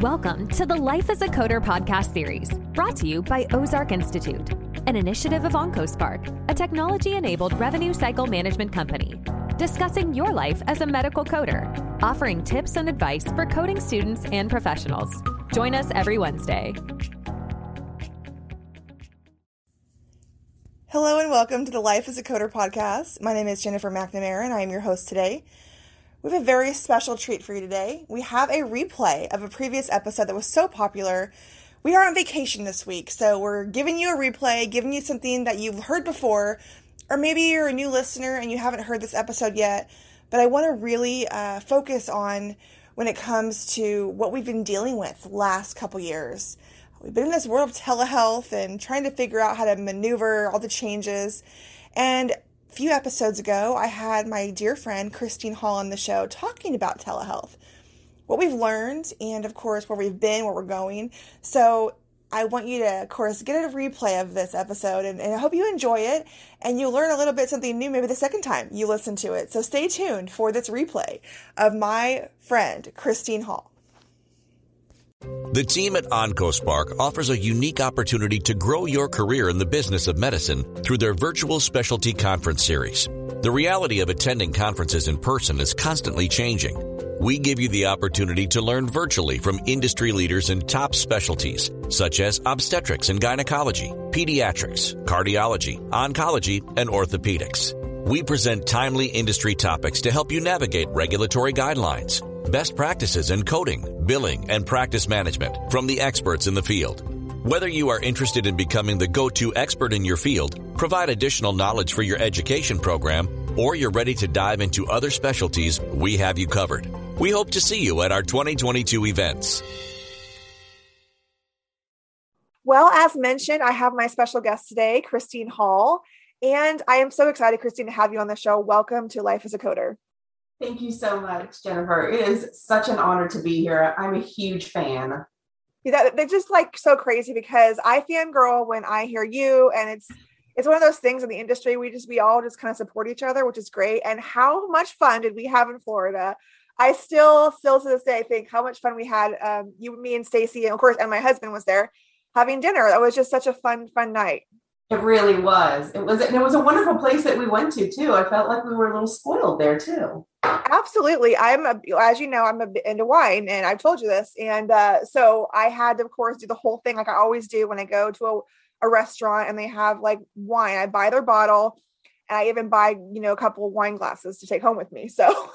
Welcome to the Life as a Coder podcast series, brought to you by Ozark Institute, an initiative of OncoSpark, a technology enabled revenue cycle management company, discussing your life as a medical coder, offering tips and advice for coding students and professionals. Join us every Wednesday. Hello and welcome to the Life as a Coder podcast. My name is Jennifer McNamara and I am your host today. We have a very special treat for you today. We have a replay of a previous episode that was so popular. We are on vacation this week, so we're giving you a replay, giving you something that you've heard before, or maybe you're a new listener and you haven't heard this episode yet. But I want to really uh, focus on when it comes to what we've been dealing with last couple years. We've been in this world of telehealth and trying to figure out how to maneuver all the changes. And few episodes ago, I had my dear friend Christine Hall on the show talking about telehealth, what we've learned, and of course, where we've been, where we're going. So I want you to, of course, get a replay of this episode, and, and I hope you enjoy it and you'll learn a little bit something new maybe the second time you listen to it. So stay tuned for this replay of my friend Christine Hall. The team at OncoSpark offers a unique opportunity to grow your career in the business of medicine through their virtual specialty conference series. The reality of attending conferences in person is constantly changing. We give you the opportunity to learn virtually from industry leaders in top specialties such as obstetrics and gynecology, pediatrics, cardiology, oncology, and orthopedics. We present timely industry topics to help you navigate regulatory guidelines best practices in coding, billing, and practice management from the experts in the field. Whether you are interested in becoming the go-to expert in your field, provide additional knowledge for your education program, or you're ready to dive into other specialties, we have you covered. We hope to see you at our 2022 events. Well, as mentioned, I have my special guest today, Christine Hall, and I am so excited, Christine, to have you on the show. Welcome to Life as a Coder. Thank you so much, Jennifer. It is such an honor to be here. I'm a huge fan. Yeah, they're just like so crazy because I fangirl when I hear you, and it's it's one of those things in the industry. We just we all just kind of support each other, which is great. And how much fun did we have in Florida? I still, still to this day, think how much fun we had. Um, you, me, and Stacy, and of course, and my husband was there having dinner. That was just such a fun, fun night. It really was. It was, and it was a wonderful place that we went to too. I felt like we were a little spoiled there too. Absolutely. I'm a, as you know, I'm a bit into wine and I've told you this. And uh, so I had to, of course, do the whole thing like I always do when I go to a, a restaurant and they have like wine. I buy their bottle and I even buy, you know, a couple of wine glasses to take home with me. So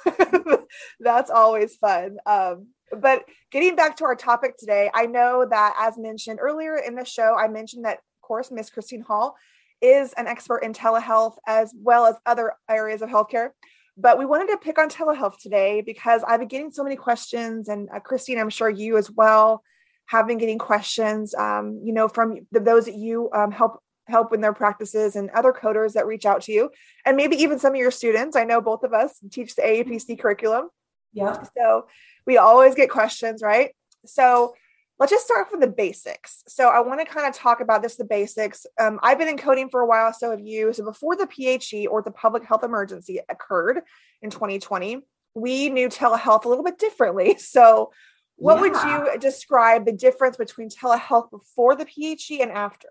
that's always fun. Um, but getting back to our topic today, I know that as mentioned earlier in the show, I mentioned that, course, Miss Christine Hall is an expert in telehealth as well as other areas of healthcare. But we wanted to pick on telehealth today because I've been getting so many questions, and uh, Christine, I'm sure you as well have been getting questions. Um, you know, from the, those that you um, help help in their practices and other coders that reach out to you, and maybe even some of your students. I know both of us teach the AAPC curriculum. Yeah. So we always get questions, right? So let's just start from the basics. So I want to kind of talk about this, the basics. Um, I've been in coding for a while, so have you. So before the PHE or the public health emergency occurred in 2020, we knew telehealth a little bit differently. So what yeah. would you describe the difference between telehealth before the PHE and after?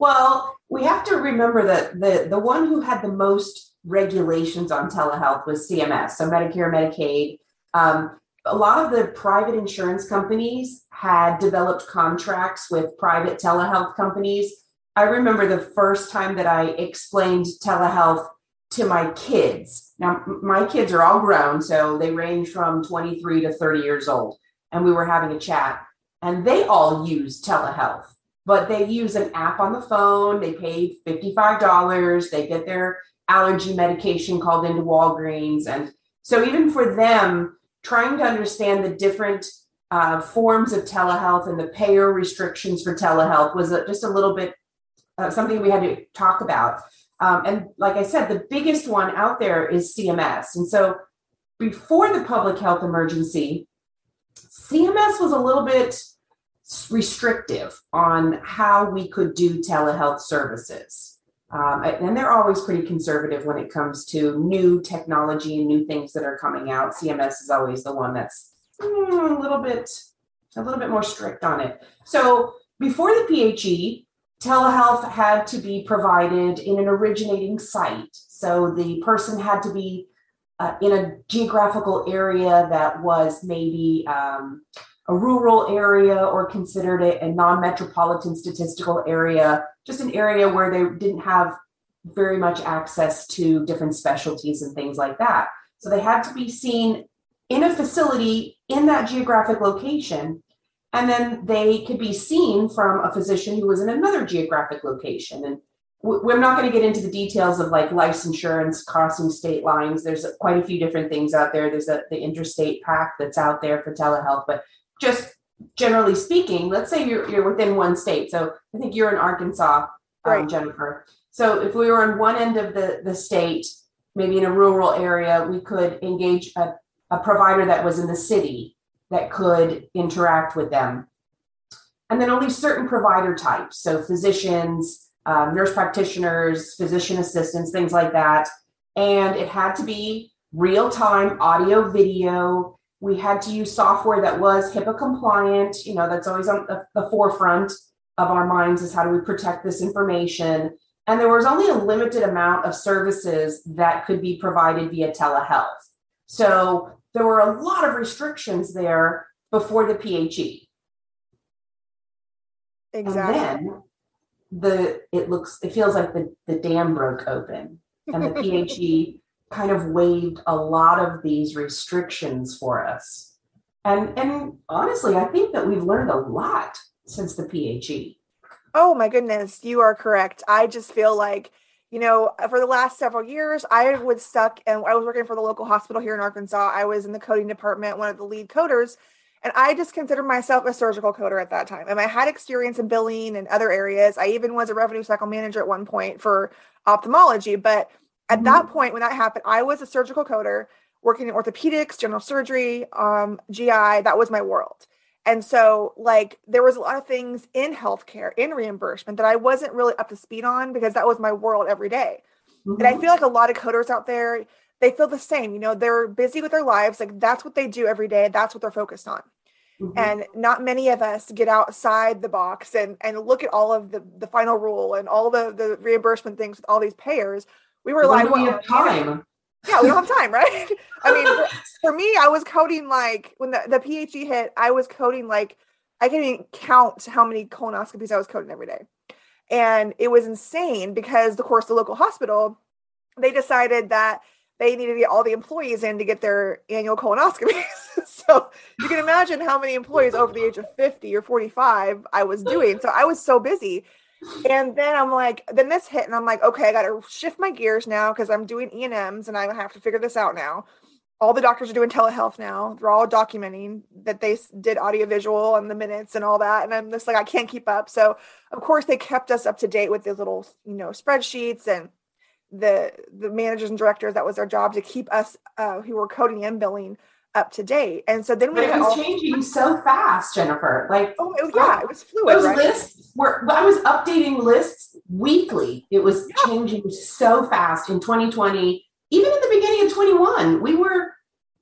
Well, we have to remember that the, the one who had the most regulations on telehealth was CMS, so Medicare, Medicaid. Um, a lot of the private insurance companies had developed contracts with private telehealth companies. I remember the first time that I explained telehealth to my kids. Now, my kids are all grown, so they range from 23 to 30 years old. And we were having a chat, and they all use telehealth, but they use an app on the phone. They pay $55. They get their allergy medication called into Walgreens. And so, even for them, trying to understand the different uh, forms of telehealth and the payer restrictions for telehealth was a, just a little bit uh, something we had to talk about. Um, and like I said, the biggest one out there is CMS. And so before the public health emergency, CMS was a little bit restrictive on how we could do telehealth services. Um, and they're always pretty conservative when it comes to new technology and new things that are coming out. CMS is always the one that's mm, a little bit a little bit more strict on it. So before the PHE, telehealth had to be provided in an originating site. So the person had to be uh, in a geographical area that was maybe um, a rural area or considered a, a non metropolitan statistical area, just an area where they didn't have very much access to different specialties and things like that. So they had to be seen in a facility in that geographic location. And then they could be seen from a physician who was in another geographic location. And we're not going to get into the details of like licensure crossing state lines. There's quite a few different things out there. There's a, the interstate pack that's out there for telehealth, but just generally speaking, let's say you're, you're within one state. So I think you're in Arkansas, um, right. Jennifer. So if we were on one end of the, the state, maybe in a rural area, we could engage a, a provider that was in the city that could interact with them. And then only certain provider types, so physicians, um, nurse practitioners, physician assistants, things like that. And it had to be real time audio, video. We had to use software that was HIPAA compliant. You know, that's always on the, the forefront of our minds is how do we protect this information. And there was only a limited amount of services that could be provided via telehealth. So there were a lot of restrictions there before the PHE. Exactly. And then the it looks it feels like the, the dam broke open and the PHE kind of waived a lot of these restrictions for us. And and honestly, I think that we've learned a lot since the PHE. Oh my goodness, you are correct. I just feel like, you know, for the last several years, I was stuck and I was working for the local hospital here in Arkansas. I was in the coding department, one of the lead coders, and I just considered myself a surgical coder at that time. And I had experience in billing and other areas. I even was a revenue cycle manager at one point for ophthalmology. But at mm-hmm. that point, when that happened, I was a surgical coder working in orthopedics, general surgery, um, GI. That was my world. And so, like, there was a lot of things in healthcare, in reimbursement that I wasn't really up to speed on because that was my world every day. Mm-hmm. And I mm-hmm. feel like a lot of coders out there, they feel the same. You know, they're busy with their lives. Like that's what they do every day. That's what they're focused on. Mm-hmm. And not many of us get outside the box and and look at all of the the final rule and all the the reimbursement things with all these payers. We were like, we have time. Yeah, we don't have time, right? I mean, for me, I was coding like when the, the PHE hit, I was coding like I can't even count how many colonoscopies I was coding every day. And it was insane because, of course, the local hospital, they decided that they needed to get all the employees in to get their annual colonoscopies. so you can imagine how many employees over the age of 50 or 45 I was doing. So I was so busy. And then I'm like, then this hit, and I'm like, okay, I got to shift my gears now because I'm doing E and M's, and I have to figure this out now. All the doctors are doing telehealth now. They're all documenting that they did audiovisual and the minutes and all that. And I'm just like, I can't keep up. So, of course, they kept us up to date with these little, you know, spreadsheets and the the managers and directors that was their job to keep us uh, who were coding and billing up to date. And so then we but it was all- changing so fast, Jennifer. Like oh it, yeah, it was fluid. Those right? lists were I was updating lists weekly. It was yeah. changing so fast in 2020. Even in the beginning of 21, we were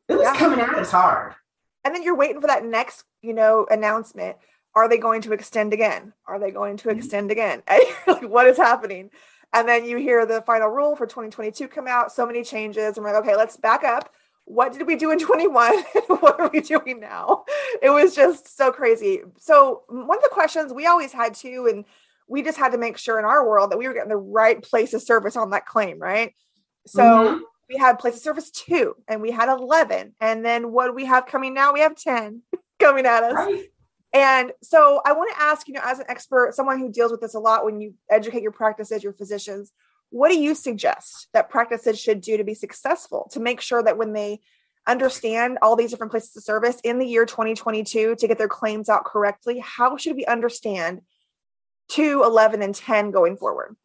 it was yeah. coming at us hard. And then you're waiting for that next, you know, announcement. Are they going to extend again? Are they going to mm-hmm. extend again? like, what is happening? And then you hear the final rule for 2022 come out, so many changes. And we're like, okay, let's back up. What did we do in 21? what are we doing now? It was just so crazy. So, one of the questions we always had to, and we just had to make sure in our world that we were getting the right place of service on that claim, right? So, mm-hmm. we had place of service two and we had 11. And then what do we have coming now? We have 10 coming at us. Right. And so I want to ask, you know, as an expert, someone who deals with this a lot when you educate your practices, your physicians, what do you suggest that practices should do to be successful to make sure that when they understand all these different places of service in the year 2022 to get their claims out correctly, how should we understand 2, 11, and 10 going forward?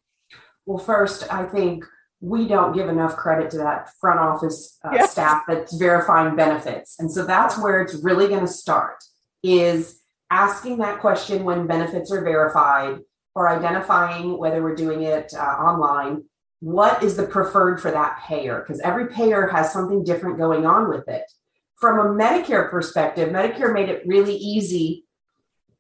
Well, first, I think we don't give enough credit to that front office uh, yes. staff that's verifying benefits. And so that's where it's really going to start is asking that question when benefits are verified or identifying whether we're doing it uh, online what is the preferred for that payer because every payer has something different going on with it from a Medicare perspective, Medicare made it really easy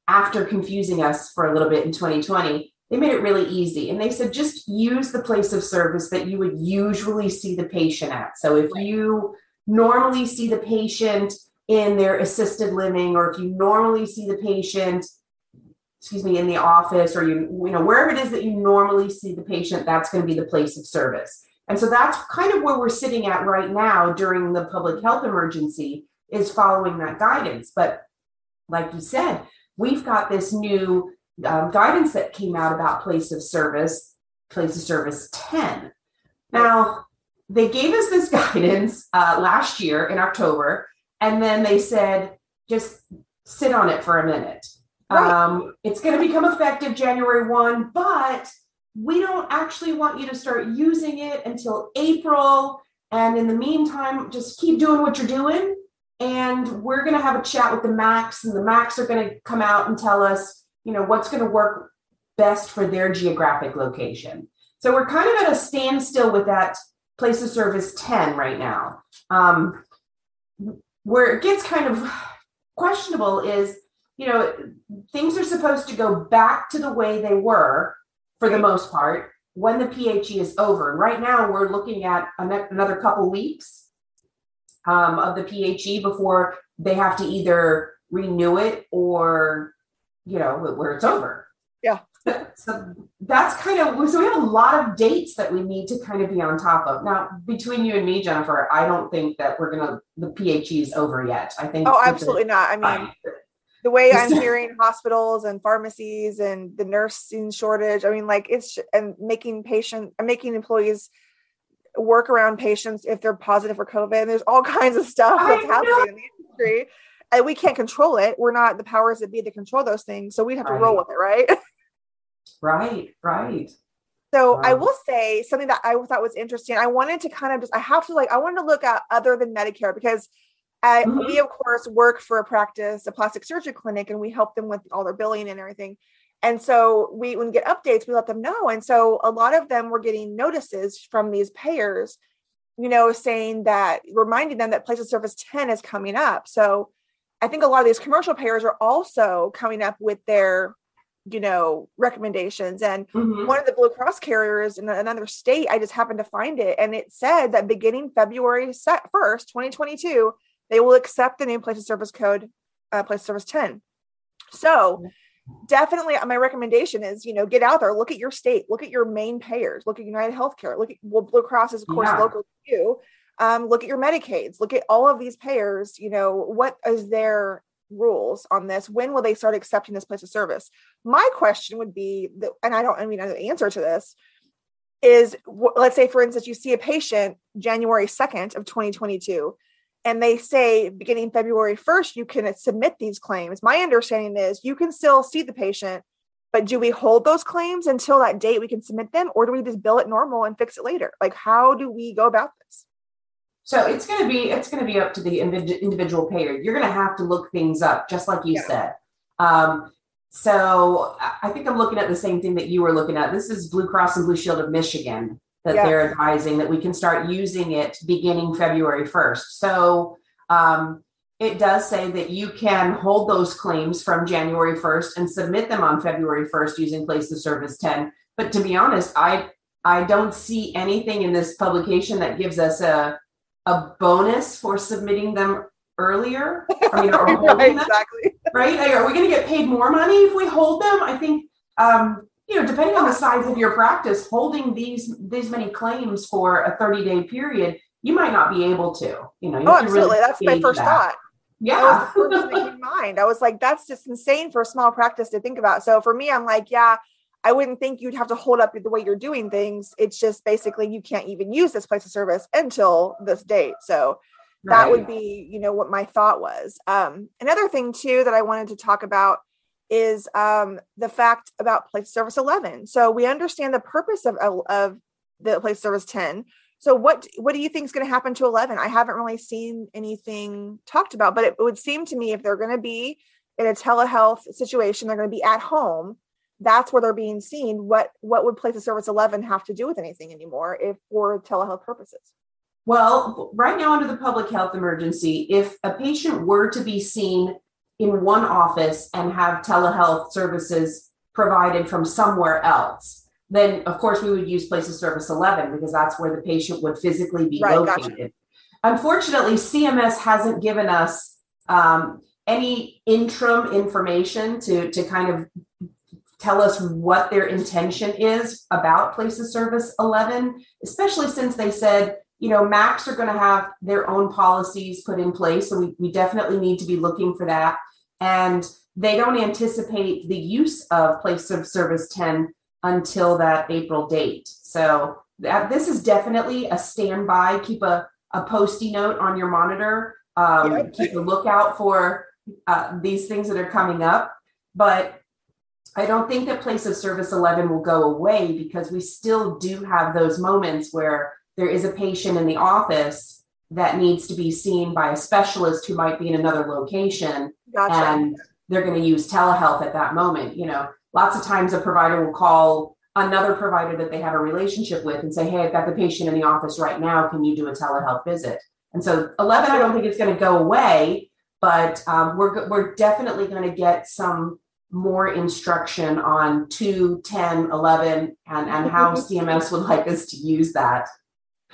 after confusing us for a little bit in 2020. They made it really easy. And they said just use the place of service that you would usually see the patient at. So if you normally see the patient in their assisted living, or if you normally see the patient, excuse me, in the office, or you, you know, wherever it is that you normally see the patient, that's going to be the place of service. And so that's kind of where we're sitting at right now during the public health emergency is following that guidance. But like you said, we've got this new um, guidance that came out about place of service, place of service 10. Now, they gave us this guidance uh, last year in October, and then they said, just sit on it for a minute. Right. Um, it's going to become effective January 1, but we don't actually want you to start using it until April. And in the meantime, just keep doing what you're doing. And we're going to have a chat with the MACs, and the MACs are going to come out and tell us, you know, what's going to work best for their geographic location. So we're kind of at a standstill with that place of service 10 right now. Um, where it gets kind of questionable is, you know, things are supposed to go back to the way they were for the most part when the PHE is over. And right now we're looking at another couple weeks um, of the PHE before they have to either renew it or, you know, where it's over. Yeah. So that's kind of so we have a lot of dates that we need to kind of be on top of. Now, between you and me, Jennifer, I don't think that we're gonna the PHE is over yet. I think Oh, absolutely not. I mean the way I'm hearing hospitals and pharmacies and the nursing shortage. I mean, like it's and making patient and making employees work around patients if they're positive for COVID. And there's all kinds of stuff that's happening in the industry. And we can't control it. We're not the powers that be to control those things. So we have to right. roll with it, right? Right, right. So I will say something that I thought was interesting. I wanted to kind of just I have to like I wanted to look at other than Medicare because Mm-hmm. we of course work for a practice, a plastic surgery clinic, and we help them with all their billing and everything. And so we, when we get updates, we let them know. And so a lot of them were getting notices from these payers, you know, saying that, reminding them that place of service 10 is coming up. So I think a lot of these commercial payers are also coming up with their, you know, recommendations. And mm-hmm. one of the Blue Cross carriers in another state, I just happened to find it. And it said that beginning February 1st, 2022, they will accept the new place of service code, uh, place of service 10. So definitely my recommendation is, you know, get out there, look at your state, look at your main payers, look at United Healthcare, look at well, Blue Cross is of course yeah. local to you. Um, look at your Medicaids, look at all of these payers, you know, what is their rules on this? When will they start accepting this place of service? My question would be, that, and I don't, I mean, I know the answer to this is let's say, for instance, you see a patient January 2nd of 2022 and they say beginning February 1st, you can submit these claims. My understanding is you can still see the patient, but do we hold those claims until that date we can submit them, or do we just bill it normal and fix it later? Like, how do we go about this? So it's going to be it's going to be up to the individual payer. You're going to have to look things up, just like you yeah. said. Um, so I think I'm looking at the same thing that you were looking at. This is Blue Cross and Blue Shield of Michigan that yeah. they're advising that we can start using it beginning February 1st. So um, it does say that you can hold those claims from January 1st and submit them on February 1st using place of service 10. But to be honest, I I don't see anything in this publication that gives us a a bonus for submitting them earlier. I mean, or right, exactly. Right? Are we going to get paid more money if we hold them? I think um, you know, depending on the size of your practice, holding these these many claims for a 30 day period, you might not be able to. You know, you oh, absolutely. Really that's my first that. thought. Yeah. That was in mind. I was like, that's just insane for a small practice to think about. So for me, I'm like, yeah, I wouldn't think you'd have to hold up the way you're doing things. It's just basically you can't even use this place of service until this date. So that right. would be, you know, what my thought was. Um, another thing too that I wanted to talk about is um, the fact about place service 11. So we understand the purpose of, of the place service 10. So what what do you think is going to happen to 11? I haven't really seen anything talked about, but it would seem to me if they're going to be in a telehealth situation, they're going to be at home. That's where they're being seen. What what would place of service 11 have to do with anything anymore if for telehealth purposes? Well, right now, under the public health emergency, if a patient were to be seen in one office and have telehealth services provided from somewhere else, then of course we would use place of service 11 because that's where the patient would physically be right, located. Gotcha. Unfortunately, CMS hasn't given us um, any interim information to, to kind of tell us what their intention is about place of service 11, especially since they said you know, MACs are going to have their own policies put in place. So we, we definitely need to be looking for that. And they don't anticipate the use of place of service 10 until that April date. So that, this is definitely a standby. Keep a, a posty note on your monitor. Um, yeah. Keep a lookout for uh, these things that are coming up. But I don't think that place of service 11 will go away because we still do have those moments where there is a patient in the office that needs to be seen by a specialist who might be in another location. Gotcha. and they're going to use telehealth at that moment you know. Lots of times a provider will call another provider that they have a relationship with and say hey i've got the patient in the office right now. Can you do a telehealth visit? And so 11 i don't think it's going to go away but um, we're, we're definitely going to get some more instruction on 2 10 11 and, and how cms would like us to use that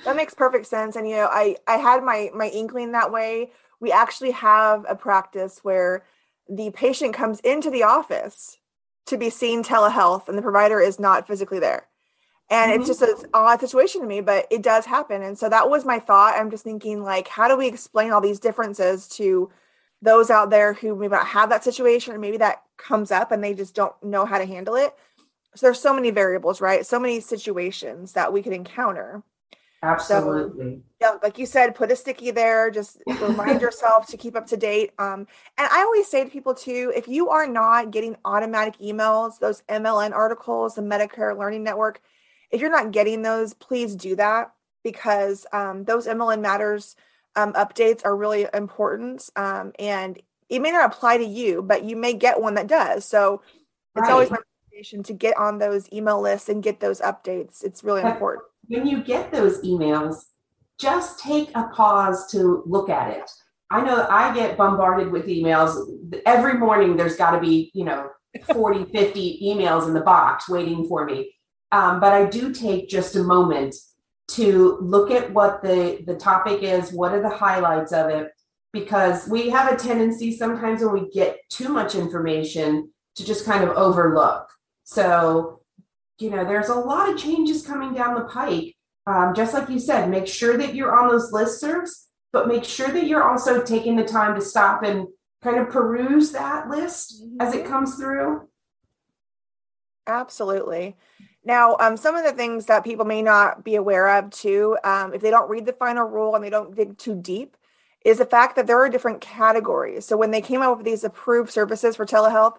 that makes perfect sense. And you know, I I had my my inkling that way. We actually have a practice where the patient comes into the office to be seen telehealth and the provider is not physically there. And mm-hmm. it's just an odd situation to me, but it does happen. And so that was my thought. I'm just thinking, like, how do we explain all these differences to those out there who maybe not have that situation or maybe that comes up and they just don't know how to handle it? So there's so many variables, right? So many situations that we could encounter. Absolutely. So, yeah, like you said, put a sticky there. Just remind yourself to keep up to date. Um, and I always say to people too, if you are not getting automatic emails, those MLN articles, the Medicare Learning Network, if you're not getting those, please do that because um, those MLN Matters um, updates are really important. Um, and it may not apply to you, but you may get one that does. So it's right. always my recommendation to get on those email lists and get those updates. It's really important when you get those emails, just take a pause to look at it. I know I get bombarded with emails every morning. There's got to be, you know, 40, 50 emails in the box waiting for me. Um, but I do take just a moment to look at what the, the topic is, what are the highlights of it, because we have a tendency sometimes when we get too much information to just kind of overlook. So you know, there's a lot of changes coming down the pike. Um, just like you said, make sure that you're on those listservs, but make sure that you're also taking the time to stop and kind of peruse that list mm-hmm. as it comes through. Absolutely. Now, um, some of the things that people may not be aware of too, um, if they don't read the final rule and they don't dig too deep, is the fact that there are different categories. So when they came up with these approved services for telehealth,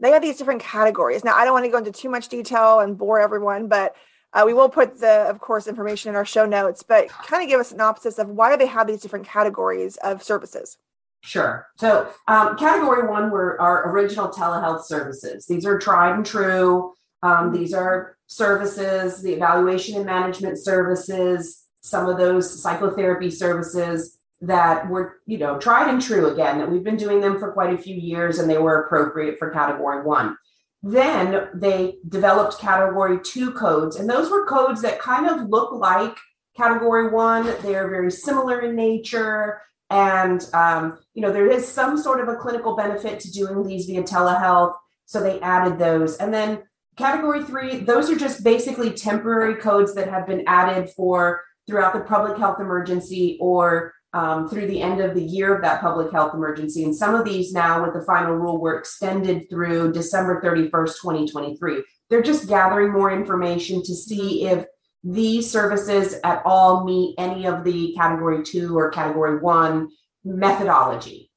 they have these different categories. Now, I don't want to go into too much detail and bore everyone, but uh, we will put the, of course, information in our show notes, but kind of give a synopsis of why do they have these different categories of services? Sure. So, um, category one were our original telehealth services. These are tried and true. Um, these are services, the evaluation and management services, some of those psychotherapy services, that were, you know, tried and true again, that we've been doing them for quite a few years and they were appropriate for category one. Then they developed category two codes, and those were codes that kind of look like category one. They're very similar in nature. And, um, you know, there is some sort of a clinical benefit to doing these via telehealth. So they added those. And then category three, those are just basically temporary codes that have been added for throughout the public health emergency or um, through the end of the year of that public health emergency. And some of these now, with the final rule, were extended through December 31st, 2023. They're just gathering more information to see if these services at all meet any of the category two or category one methodology.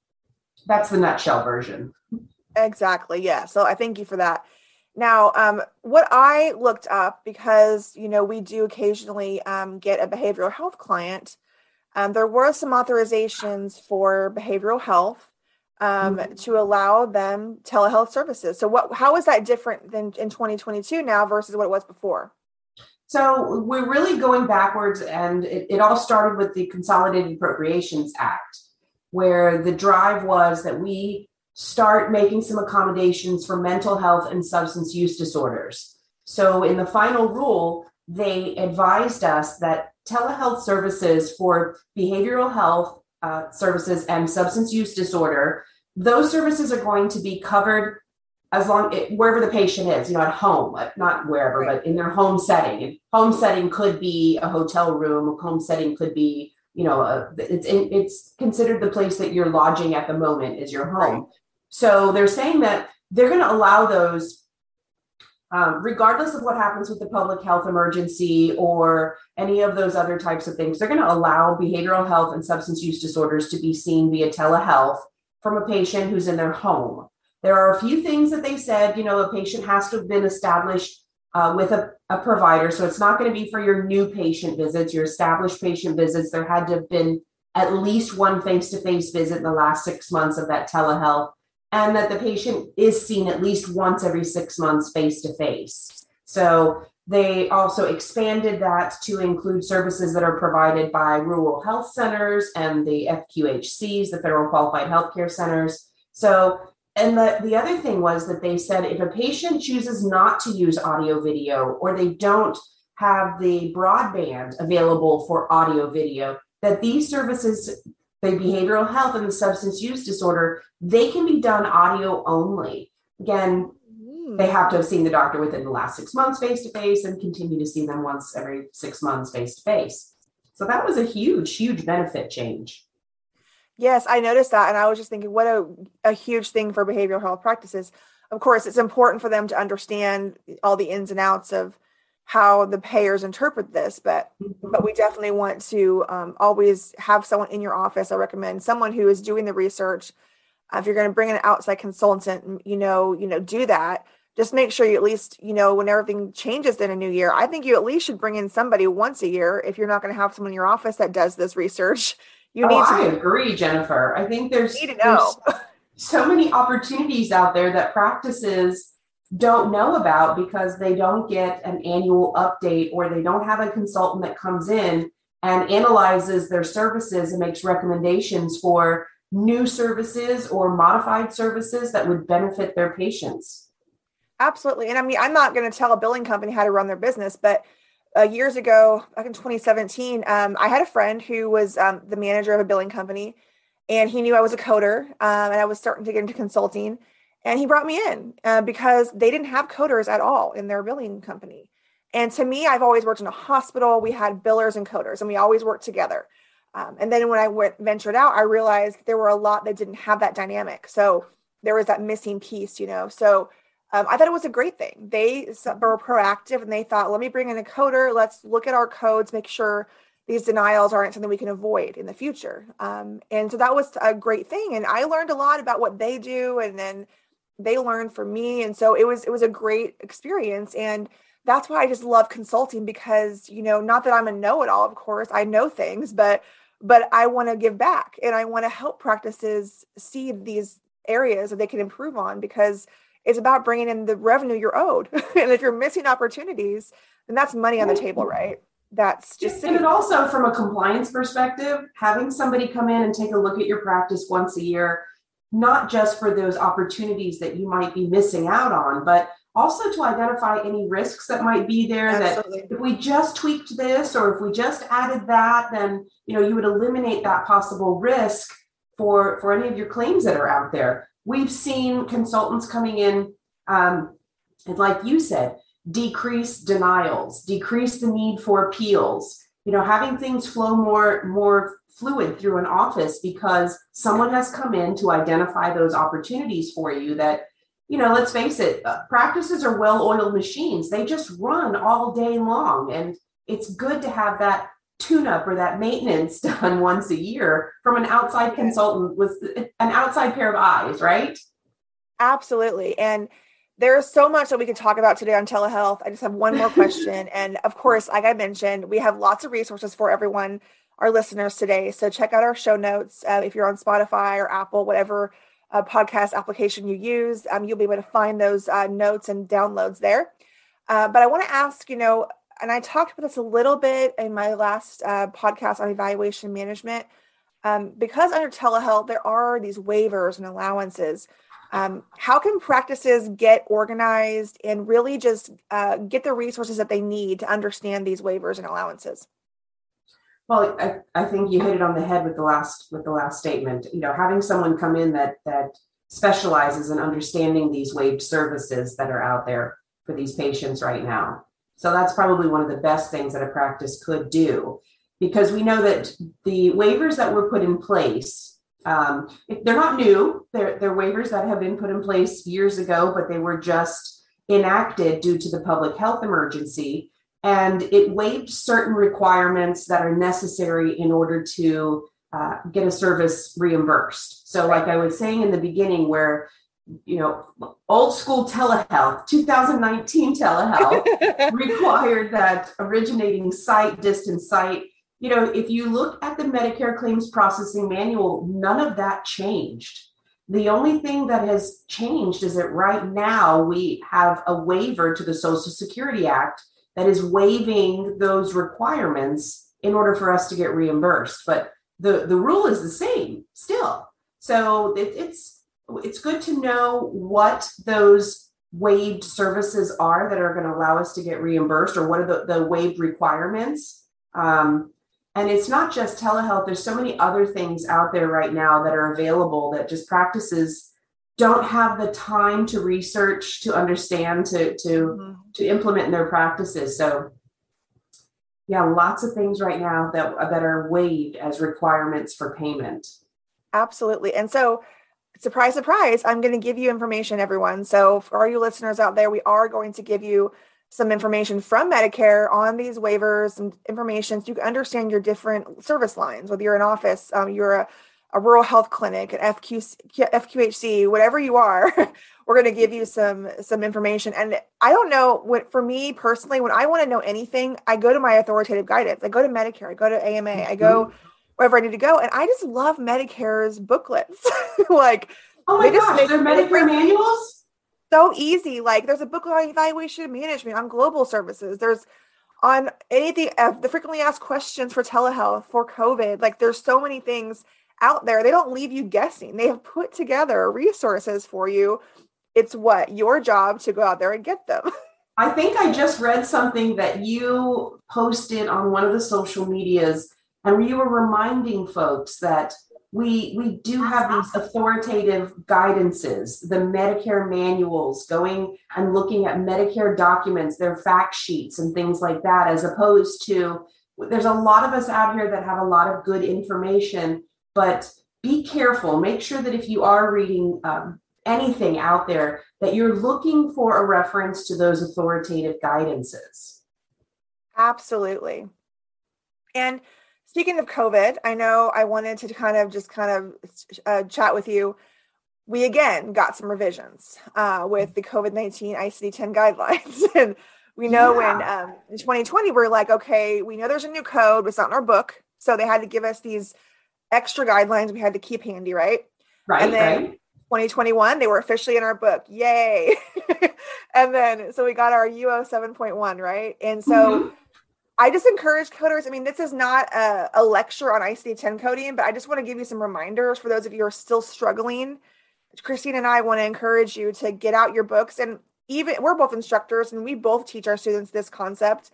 That's the nutshell version. Exactly. Yeah. So I thank you for that. Now, um, what I looked up because you know we do occasionally um, get a behavioral health client um, there were some authorizations for behavioral health um, mm-hmm. to allow them telehealth services. So, what? How is that different than in 2022 now versus what it was before? So we're really going backwards, and it, it all started with the Consolidated Appropriations Act, where the drive was that we start making some accommodations for mental health and substance use disorders. So, in the final rule, they advised us that telehealth services for behavioral health uh, services and substance use disorder, those services are going to be covered as long wherever the patient is, you know, at home, not wherever, right. but in their home setting. And home setting could be a hotel room. Home setting could be, you know, a, it's it's considered the place that you're lodging at the moment is your home. Right. So they're saying that they're going to allow those, um, regardless of what happens with the public health emergency or any of those other types of things. They're going to allow behavioral health and substance use disorders to be seen via telehealth from a patient who's in their home. There are a few things that they said, you know, a patient has to have been established uh, with a, a provider. So it's not going to be for your new patient visits, your established patient visits. There had to have been at least one face to face visit in the last six months of that telehealth, and that the patient is seen at least once every six months face to face. So they also expanded that to include services that are provided by rural health centers and the FQHCs, the Federal Qualified Healthcare Centers. So and the, the other thing was that they said if a patient chooses not to use audio video or they don't have the broadband available for audio video, that these services, the behavioral health and the substance use disorder, they can be done audio only. Again, hmm. they have to have seen the doctor within the last six months face to face and continue to see them once every six months face to face. So that was a huge, huge benefit change. Yes, I noticed that. And I was just thinking, what a, a huge thing for behavioral health practices. Of course, it's important for them to understand all the ins and outs of how the payers interpret this, but mm-hmm. but we definitely want to um, always have someone in your office. I recommend someone who is doing the research. Uh, if you're going to bring an outside consultant, you know, you know, do that. Just make sure you at least, you know, when everything changes in a new year, I think you at least should bring in somebody once a year if you're not going to have someone in your office that does this research you oh, need to I agree, Jennifer. I think there's, there's so many opportunities out there that practices don't know about because they don't get an annual update or they don't have a consultant that comes in and analyzes their services and makes recommendations for new services or modified services that would benefit their patients. Absolutely. And I mean, I'm not going to tell a billing company how to run their business, but uh, years ago, back in 2017, um, I had a friend who was um, the manager of a billing company, and he knew I was a coder, um, and I was starting to get into consulting. And he brought me in uh, because they didn't have coders at all in their billing company. And to me, I've always worked in a hospital. We had billers and coders, and we always worked together. Um, and then when I went ventured out, I realized there were a lot that didn't have that dynamic. So there was that missing piece, you know. So um, I thought it was a great thing. They were proactive and they thought, let me bring in a coder. Let's look at our codes, make sure these denials aren't something we can avoid in the future. Um, and so that was a great thing. And I learned a lot about what they do, and then they learned from me. And so it was it was a great experience. And that's why I just love consulting because you know, not that I'm a know-it-all, of course, I know things, but but I want to give back and I want to help practices see these areas that they can improve on because it's about bringing in the revenue you're owed. and if you're missing opportunities, then that's money on the table, right? That's just and it also from a compliance perspective, having somebody come in and take a look at your practice once a year, not just for those opportunities that you might be missing out on, but also to identify any risks that might be there Absolutely. that if we just tweaked this or if we just added that then you know you would eliminate that possible risk for for any of your claims that are out there We've seen consultants coming in, um, and like you said, decrease denials, decrease the need for appeals. You know, having things flow more more fluid through an office because someone has come in to identify those opportunities for you that you know let's face it uh, practices are well-oiled machines they just run all day long and it's good to have that tune up or that maintenance done once a year from an outside consultant with an outside pair of eyes, right? Absolutely. And there's so much that we could talk about today on telehealth. I just have one more question. and of course, like I mentioned, we have lots of resources for everyone, our listeners today. So check out our show notes. Uh, if you're on Spotify or Apple, whatever uh, podcast application you use, um, you'll be able to find those uh, notes and downloads there. Uh, but I want to ask, you know, and I talked about this a little bit in my last uh, podcast on evaluation management. Um, because under telehealth, there are these waivers and allowances. Um, how can practices get organized and really just uh, get the resources that they need to understand these waivers and allowances? Well, I, I think you hit it on the head with the last with the last statement. You know, having someone come in that that specializes in understanding these waived services that are out there for these patients right now. So that's probably one of the best things that a practice could do because we know that the waivers that were put in place, um, they're not new. They're, they're waivers that have been put in place years ago, but they were just enacted due to the public health emergency. And it waived certain requirements that are necessary in order to uh, get a service reimbursed. So, like I was saying in the beginning, where you know, old school telehealth, 2019 telehealth required that originating site, distance site. You know, if you look at the Medicare claims processing manual, none of that changed. The only thing that has changed is that right now we have a waiver to the Social Security Act that is waiving those requirements in order for us to get reimbursed. But the, the rule is the same still. So it, it's it's good to know what those waived services are that are going to allow us to get reimbursed or what are the, the waived requirements. Um, and it's not just telehealth, there's so many other things out there right now that are available that just practices don't have the time to research, to understand, to to mm-hmm. to implement in their practices. So yeah, lots of things right now that that are waived as requirements for payment. Absolutely. And so surprise, surprise, I'm going to give you information, everyone. So, for all you listeners out there, we are going to give you some information from Medicare on these waivers and information so you can understand your different service lines, whether you're an office, um, you're a, a, rural health clinic, an FQ, FQHC, whatever you are. we're going to give you some some information and i don't know what for me personally when i want to know anything i go to my authoritative guidance i go to medicare i go to ama i go mm-hmm wherever I need to go. And I just love Medicare's booklets. like, oh my gosh, they're Medicare manuals. So easy. Like, there's a book on evaluation management on global services. There's on anything, uh, the frequently asked questions for telehealth for COVID. Like, there's so many things out there. They don't leave you guessing. They have put together resources for you. It's what your job to go out there and get them. I think I just read something that you posted on one of the social medias and you were reminding folks that we we do have these authoritative guidances the medicare manuals going and looking at medicare documents their fact sheets and things like that as opposed to there's a lot of us out here that have a lot of good information but be careful. Make sure that if you are reading um, anything out there that you're looking for a reference to those authoritative guidances. Absolutely. And Speaking of COVID, I know I wanted to kind of just kind of uh, chat with you. We again got some revisions uh, with the COVID 19 ICD 10 guidelines. and we know yeah. when um, in 2020, we're like, okay, we know there's a new code, it's not in our book. So they had to give us these extra guidelines we had to keep handy, right? Right. And then right. 2021, they were officially in our book. Yay. and then, so we got our UO 7.1, right? And so, mm-hmm I just encourage coders. I mean, this is not a, a lecture on ICD 10 coding, but I just want to give you some reminders for those of you who are still struggling. Christine and I want to encourage you to get out your books. And even we're both instructors and we both teach our students this concept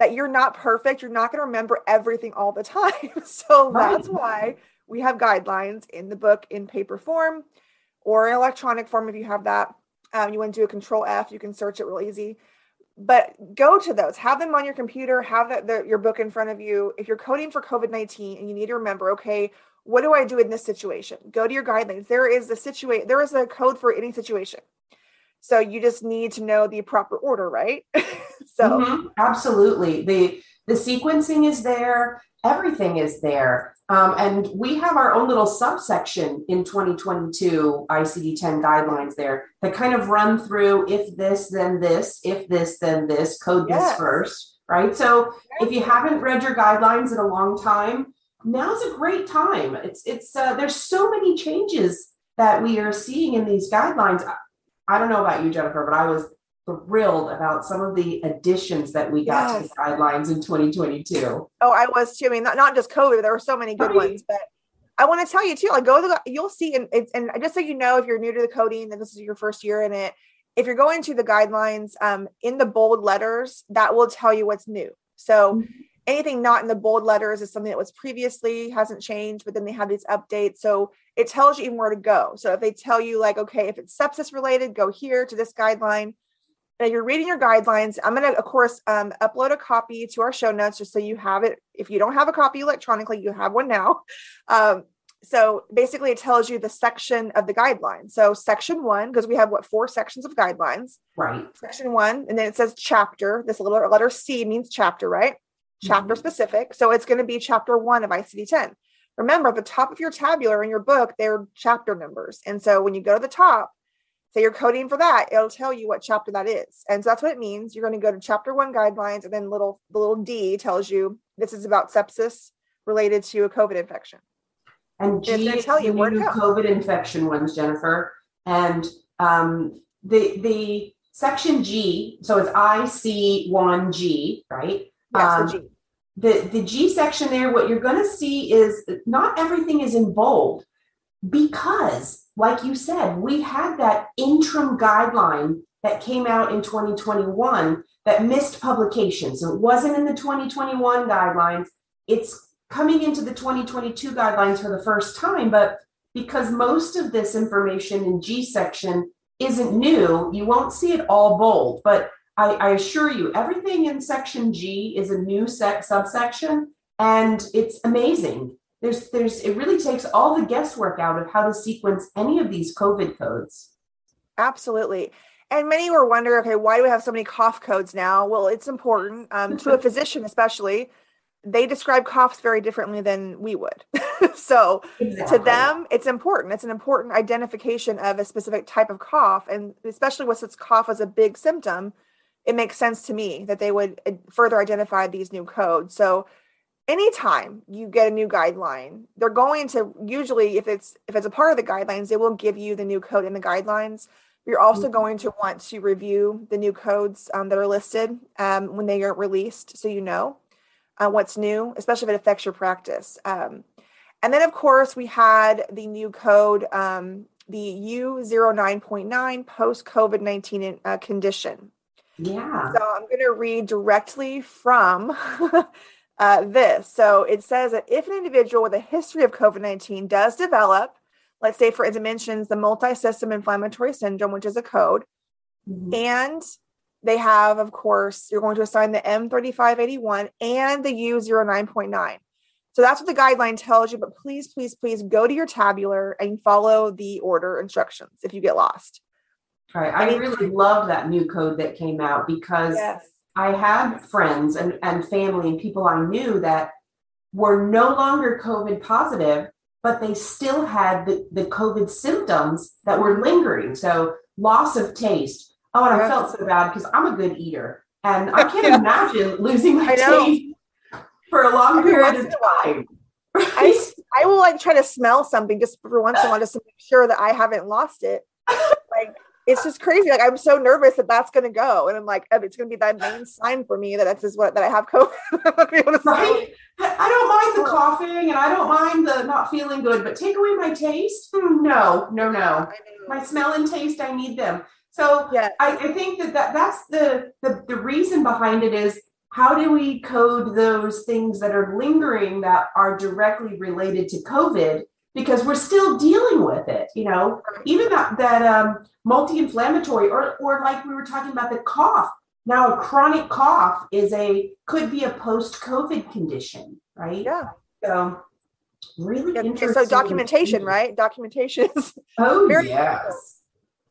that you're not perfect. You're not going to remember everything all the time. so right. that's why we have guidelines in the book in paper form or electronic form if you have that. Um, you want to do a control F, you can search it real easy but go to those. Have them on your computer have the, the, your book in front of you. If you're coding for covid-19 and you need to remember okay what do i do in this situation? Go to your guidelines. There is a situation there is a code for any situation. So you just need to know the proper order right? So mm-hmm. absolutely. The the sequencing is there. Everything is there um, and we have our own little subsection in 2022 ICD 10 guidelines there that kind of run through if this, then this, if this, then this, code yes. this first, right? So if you haven't read your guidelines in a long time, now's a great time. It's, it's, uh, there's so many changes that we are seeing in these guidelines. I don't know about you, Jennifer, but I was thrilled about some of the additions that we got yes. to the guidelines in 2022. Oh, I was too. I mean, not, not just COVID, there were so many good right. ones, but I want to tell you too, like go to the, you'll see, and, and just so you know, if you're new to the coding and this is your first year in it, if you're going to the guidelines um, in the bold letters, that will tell you what's new. So mm-hmm. anything not in the bold letters is something that was previously hasn't changed, but then they have these updates. So it tells you even where to go. So if they tell you like, okay, if it's sepsis related, go here to this guideline. And you're reading your guidelines, I'm going to, of course, um, upload a copy to our show notes just so you have it. If you don't have a copy electronically, you have one now. Um, so basically, it tells you the section of the guidelines. So section one, because we have what four sections of guidelines, right? Section one, and then it says chapter. This little letter C means chapter, right? Chapter mm-hmm. specific. So it's going to be chapter one of ICD 10. Remember, at the top of your tabular in your book, they're chapter numbers. And so when you go to the top, say you're coding for that, it'll tell you what chapter that is. And so that's what it means. You're going to go to chapter one guidelines, and then little the little D tells you this is about sepsis related to a COVID infection. And G tell you the new COVID infection ones, Jennifer. And um, the the section G, so it's IC one G, right? Yes, um, the G the, the G section there, what you're going to see is not everything is in bold because, like you said, we had that interim guideline that came out in 2021 that missed publication. So it wasn't in the 2021 guidelines. It's coming into the 2022 guidelines for the first time, but because most of this information in G section isn't new, you won't see it all bold. But I, I assure you, everything in section G is a new subsection, and it's amazing. There's, there's, it really takes all the guesswork out of how to sequence any of these COVID codes. Absolutely. And many were wondering, okay, why do we have so many cough codes now? Well, it's important um, to a physician, especially. They describe coughs very differently than we would. so exactly. to them, it's important. It's an important identification of a specific type of cough, and especially with such cough as a big symptom it makes sense to me that they would uh, further identify these new codes. So anytime you get a new guideline, they're going to usually if it's if it's a part of the guidelines, they will give you the new code in the guidelines. You're also mm-hmm. going to want to review the new codes um, that are listed um, when they are released, so you know uh, what's new, especially if it affects your practice. Um, and then, of course, we had the new code, um, the U09.9 post COVID 19 uh, condition. Yeah. So I'm going to read directly from uh, this. So it says that if an individual with a history of COVID 19 does develop, let's say for it mentions the multi system inflammatory syndrome, which is a code, mm-hmm. and they have, of course, you're going to assign the M3581 and the U09.9. So that's what the guideline tells you. But please, please, please go to your tabular and follow the order instructions if you get lost. Right. I really love that new code that came out because yes. I had friends and, and family and people I knew that were no longer COVID positive, but they still had the, the COVID symptoms that were lingering. So loss of taste. Oh, and I felt so bad because I'm a good eater. And I can't imagine losing my taste for a long period of time. I, I will like try to smell something just for once in a while just to make sure that I haven't lost it. It's just crazy. Like I'm so nervous that that's going to go, and I'm like, oh, it's going to be that main sign for me that that's is what that I have COVID. right? I don't mind the coughing, and I don't mind the not feeling good, but take away my taste? Hmm, no, no, no. My smell and taste, I need them. So yeah. I, I think that, that that's the, the the reason behind it is how do we code those things that are lingering that are directly related to COVID because we're still dealing with it. You know, even that that um, multi-inflammatory, or or like we were talking about the cough. Now, a chronic cough is a could be a post-COVID condition, right? Yeah. So really yeah, interesting. So documentation, right? Documentation is oh very yes.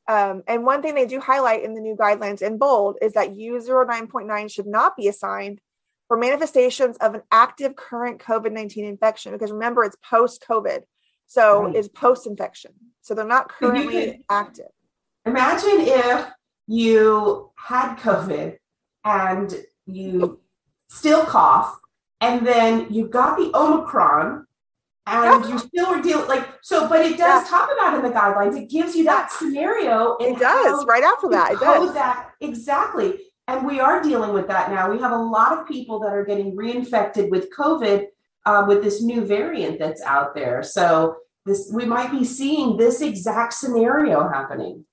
Um, and one thing they do highlight in the new guidelines in bold is that U09.9 should not be assigned for manifestations of an active current COVID 19 infection because remember, it's post COVID. So right. is post infection. So they're not currently active. Imagine if you had COVID and you oh. still cough, and then you got the Omicron, and you still are dealing like so but it does yeah. talk about in the guidelines it gives you that scenario it does right after that it does that exactly and we are dealing with that now we have a lot of people that are getting reinfected with covid uh, with this new variant that's out there. So this we might be seeing this exact scenario happening.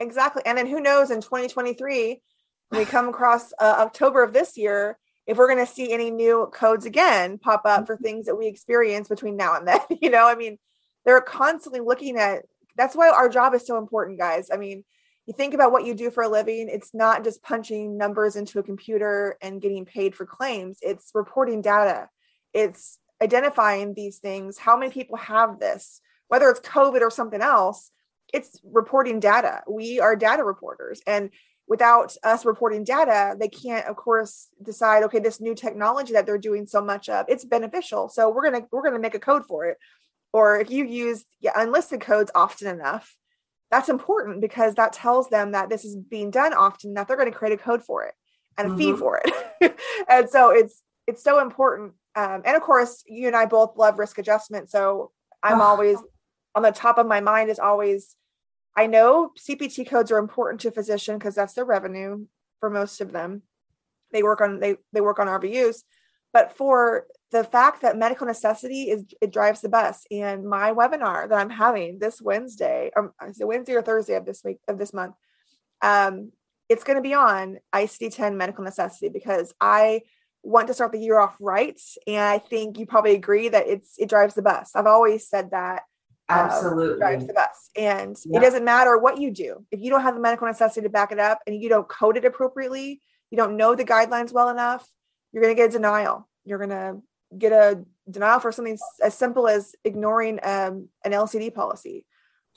Exactly. And then who knows in 2023 when we come across uh, october of this year if we're going to see any new codes again pop up for things that we experience between now and then you know? I mean they're constantly looking at that's why our job is so important guys. I mean you think about what you do for a living it's not just punching numbers into a computer and getting paid for claims it's reporting data it's identifying these things how many people have this whether it's covid or something else it's reporting data. We are data reporters and without us reporting data they can't of course decide okay this new technology that they're doing so much of it's beneficial. So we're going to we're going to make a code for it. Or if you use yeah, unlisted codes often enough that's important because that tells them that this is being done often enough. They're going to create a code for it and a mm-hmm. fee for it. And so it's it's so important um, and of course you and i both love risk adjustment so i'm always on the top of my mind is always I know CPT codes are important to a physician because that's their revenue for most of them. They work on they they work on RVUs, but for the fact that medical necessity is it drives the bus. And my webinar that I'm having this Wednesday, or um, is it Wednesday or Thursday of this week of this month, um, it's going to be on ICD-10 medical necessity because I want to start the year off right, and I think you probably agree that it's it drives the bus. I've always said that absolutely um, drives the bus and yeah. it doesn't matter what you do if you don't have the medical necessity to back it up and you don't code it appropriately you don't know the guidelines well enough you're going to get a denial you're going to get a denial for something as simple as ignoring um, an lcd policy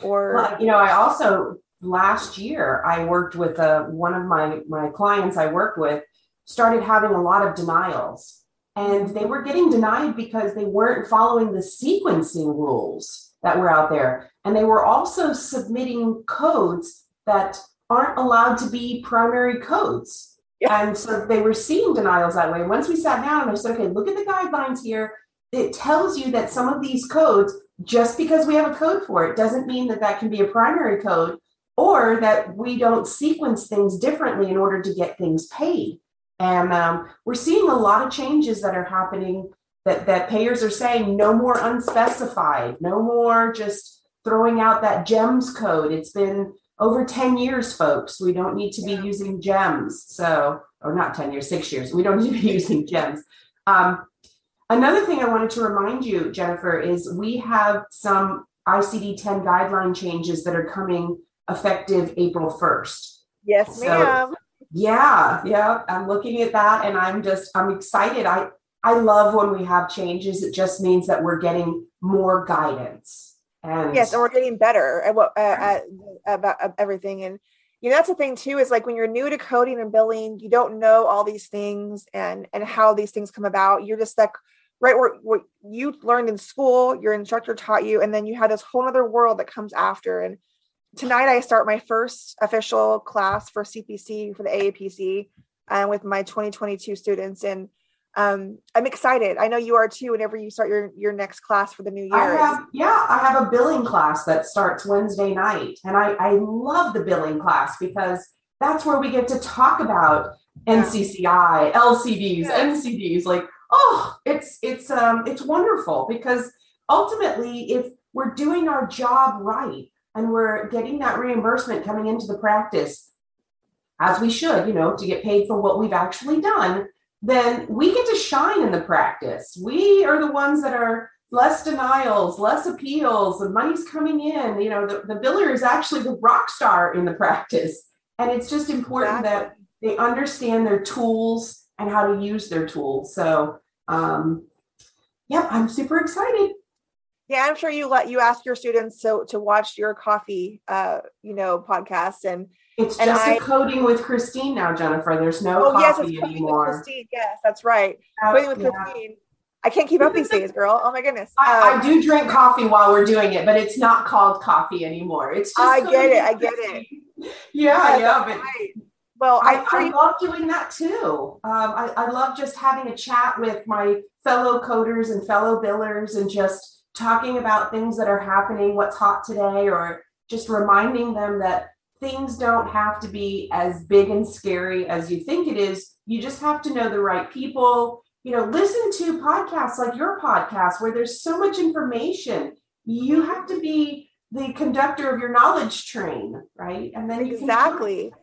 or well, you know i also last year i worked with a, uh, one of my my clients i worked with started having a lot of denials and they were getting denied because they weren't following the sequencing rules that were out there. And they were also submitting codes that aren't allowed to be primary codes. Yeah. And so they were seeing denials that way. Once we sat down and I said, okay, look at the guidelines here. It tells you that some of these codes, just because we have a code for it, doesn't mean that that can be a primary code or that we don't sequence things differently in order to get things paid. And um, we're seeing a lot of changes that are happening that that payers are saying no more unspecified, no more just throwing out that GEMS code. It's been over 10 years, folks. We don't need to be using GEMS. So, or not 10 years, six years. We don't need to be using GEMS. Um, another thing I wanted to remind you, Jennifer, is we have some ICD 10 guideline changes that are coming effective April 1st. Yes, so, ma'am. Yeah, yeah. I'm looking at that and I'm just, I'm excited. I, I love when we have changes. It just means that we're getting more guidance. And yes, and we're getting better at what uh, at, about everything. And you know that's the thing too is like when you're new to coding and billing, you don't know all these things and and how these things come about. You're just like right where what you learned in school, your instructor taught you, and then you have this whole other world that comes after. And tonight I start my first official class for CPC for the AAPC and uh, with my 2022 students and um, I'm excited. I know you are too. Whenever you start your your next class for the new year, I have, yeah, I have a billing class that starts Wednesday night, and I I love the billing class because that's where we get to talk about NCCI, LCDs, yes. NCDs. Like, oh, it's it's um it's wonderful because ultimately, if we're doing our job right and we're getting that reimbursement coming into the practice as we should, you know, to get paid for what we've actually done then we get to shine in the practice. We are the ones that are less denials, less appeals, the money's coming in. You know, the, the biller is actually the rock star in the practice. And it's just important exactly. that they understand their tools and how to use their tools. So, um, yep, I'm super excited. Yeah, I'm sure you let you ask your students to to watch your coffee, uh, you know, podcast and it's and just I, a coding with Christine now, Jennifer. There's no oh, coffee yes, anymore. Christine. Yes, that's right. Coding with yeah. Christine. I can't keep up these days, girl. Oh my goodness. I, um, I, do drink coffee while we're doing it, but it's not called coffee anymore. It's just I get it. I get it. Yeah, yeah. But right. well, I, I, love doing that too. Um, I, I love just having a chat with my fellow coders and fellow billers and just talking about things that are happening, what's hot today, or just reminding them that things don't have to be as big and scary as you think it is. You just have to know the right people. You know, listen to podcasts like your podcast where there's so much information. You have to be the conductor of your knowledge train, right? And then exactly.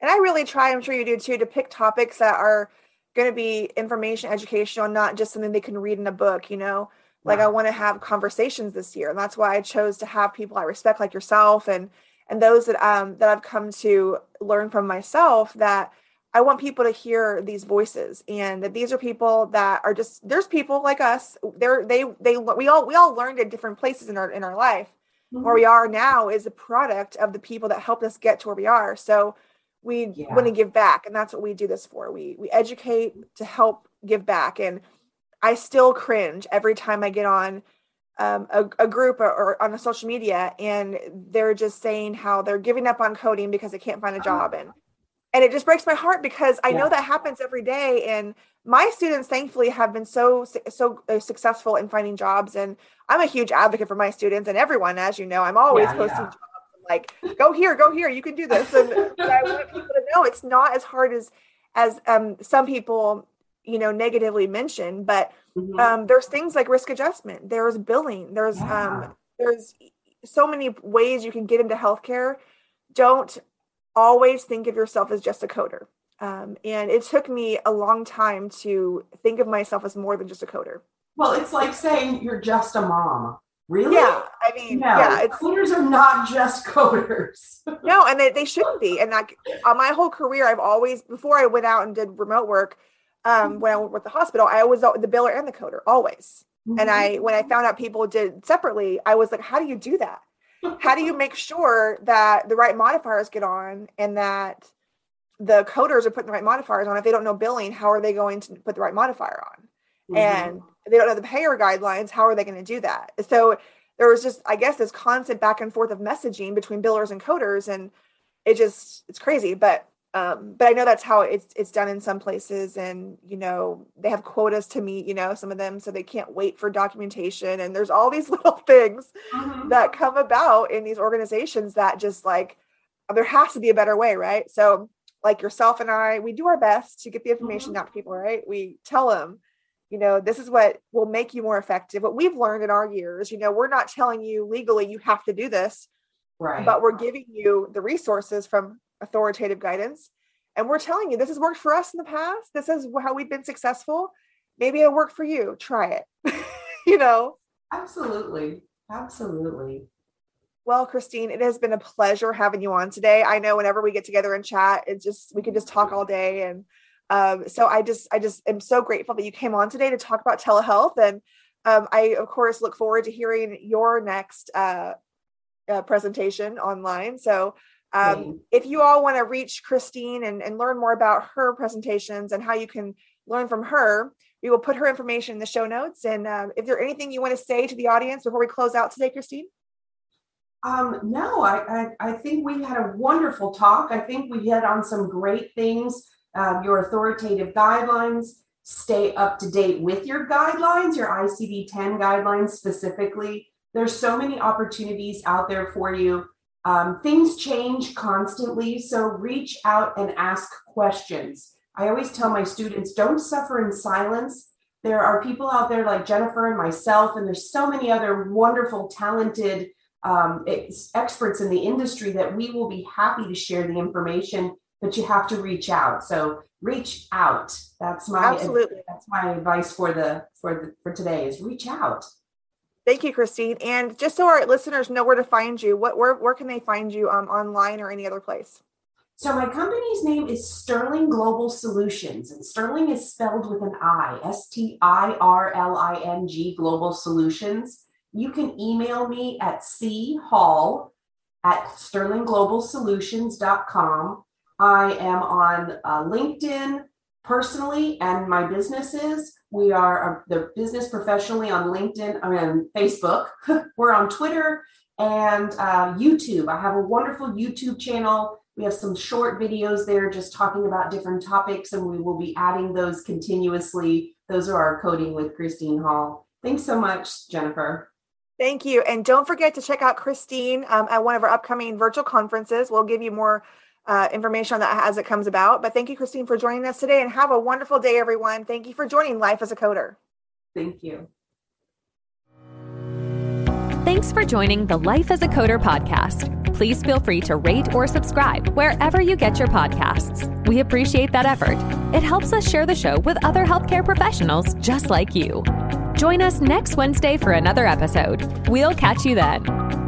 And I really try, I'm sure you do too, to pick topics that are going to be information, educational, not just something they can read in a book, you know? Like I want to have conversations this year. And that's why I chose to have people I respect like yourself and and those that um that I've come to learn from myself that I want people to hear these voices and that these are people that are just there's people like us. They're they they we all we all learned at different places in our in our life. Mm-hmm. Where we are now is a product of the people that helped us get to where we are. So we yeah. want to give back and that's what we do this for. We we educate to help give back and I still cringe every time I get on um, a, a, group or, or, on a social media and they're just saying how they're giving up on coding because they can't find a job. And and it just breaks my heart because I yeah. know that happens every day. And my students thankfully have been so so uh, successful in finding jobs. And I'm a huge advocate for my students and everyone as you know. I'm always yeah, posting yeah. jobs. Like go here go here. You can do this. And I want people to know it's not as hard as as um, some people you know negatively mentioned but mm-hmm. um, there's things like risk adjustment there's billing there's yeah. um, there's so many ways you can get into healthcare don't always think of yourself as just a coder um, and it took me a long time to think of myself as more than just a coder well it's like saying you're just a mom Really? Yeah. I mean, no, yeah. It's, coders are not just coders. no, and they, they shouldn't be. And like on my whole career, I've always, before I went out and did remote work, um, when I went with the hospital, I was the biller and the coder always. Mm-hmm. And I, when I found out people did separately, I was like, how do you do that? How do you make sure that the right modifiers get on and that the coders are putting the right modifiers on? If they don't know billing, how are they going to put the right modifier on? Mm-hmm. And they don't know the payer guidelines, how are they going to do that? So there was just, I guess, this constant back and forth of messaging between billers and coders, and it just it's crazy. But um, but I know that's how it's it's done in some places, and you know they have quotas to meet. You know, some of them, so they can't wait for documentation, and there's all these little things mm-hmm. that come about in these organizations that just like there has to be a better way, right? So like yourself and I, we do our best to get the information mm-hmm. out to people, right? We tell them you know this is what will make you more effective what we've learned in our years you know we're not telling you legally you have to do this right but we're giving you the resources from authoritative guidance. And we're telling you this has worked for us in the past. This is how we've been successful. Maybe it'll work for you. Try it. You know? Absolutely. Absolutely. Well christine it has been a pleasure having you on today. I know whenever we get together and chat it's just we can just talk all day. And um, so I just I just am so grateful that you came on today to talk about telehealth, and um, I of course look forward to hearing your next uh, uh, presentation online. So um, if you all want to reach Christine and, and learn more about her presentations and how you can learn from her, we will put her information in the show notes. And um, if there anything you want to say to the audience before we close out today, Christine? Um, no, I, I, I think we had a wonderful talk. I think we hit on some great things um, your authoritative guidelines, stay up to date with your guidelines, your ICD 10 guidelines specifically. There's so many opportunities out there for you. Um, things change constantly, so reach out and ask questions. I always tell my students don't suffer in silence. There are people out there like Jennifer and myself, and there's so many other wonderful, talented um, ex- experts in the industry that we will be happy to share the information but you have to reach out. So reach out. That's my absolutely. That's my advice for the for the for today is reach out. Thank you, Christine. And just so our listeners know where to find you, what where where can they find you um, online or any other place? So my company's name is Stirling Global Solutions, and Stirling is spelled with an I, S T I R L I N G Global Solutions. You can email me at c hall at stirlingglobalsolutions.com I am on uh, LinkedIn personally and my businesses. We are uh, the business professionally on LinkedIn, I mean, Facebook. We're on Twitter and uh, YouTube. I have a wonderful YouTube channel. We have some short videos there just talking about different topics, and we will be adding those continuously. Those are our coding with Christine Hall. Thanks so much, Jennifer. Thank you. And don't forget to check out Christine um, at one of our upcoming virtual conferences. We'll give you more uh, information on that as it comes about. But thank you, Christine, for joining us today and have a wonderful day, everyone. Thank you for joining Life as a Coder. Thank you. Thanks for joining the Life as a Coder podcast. Please feel free to rate or subscribe wherever you get your podcasts. We appreciate that effort. It helps us share the show with other healthcare professionals just like you. Join us next Wednesday for another episode. We'll catch you then.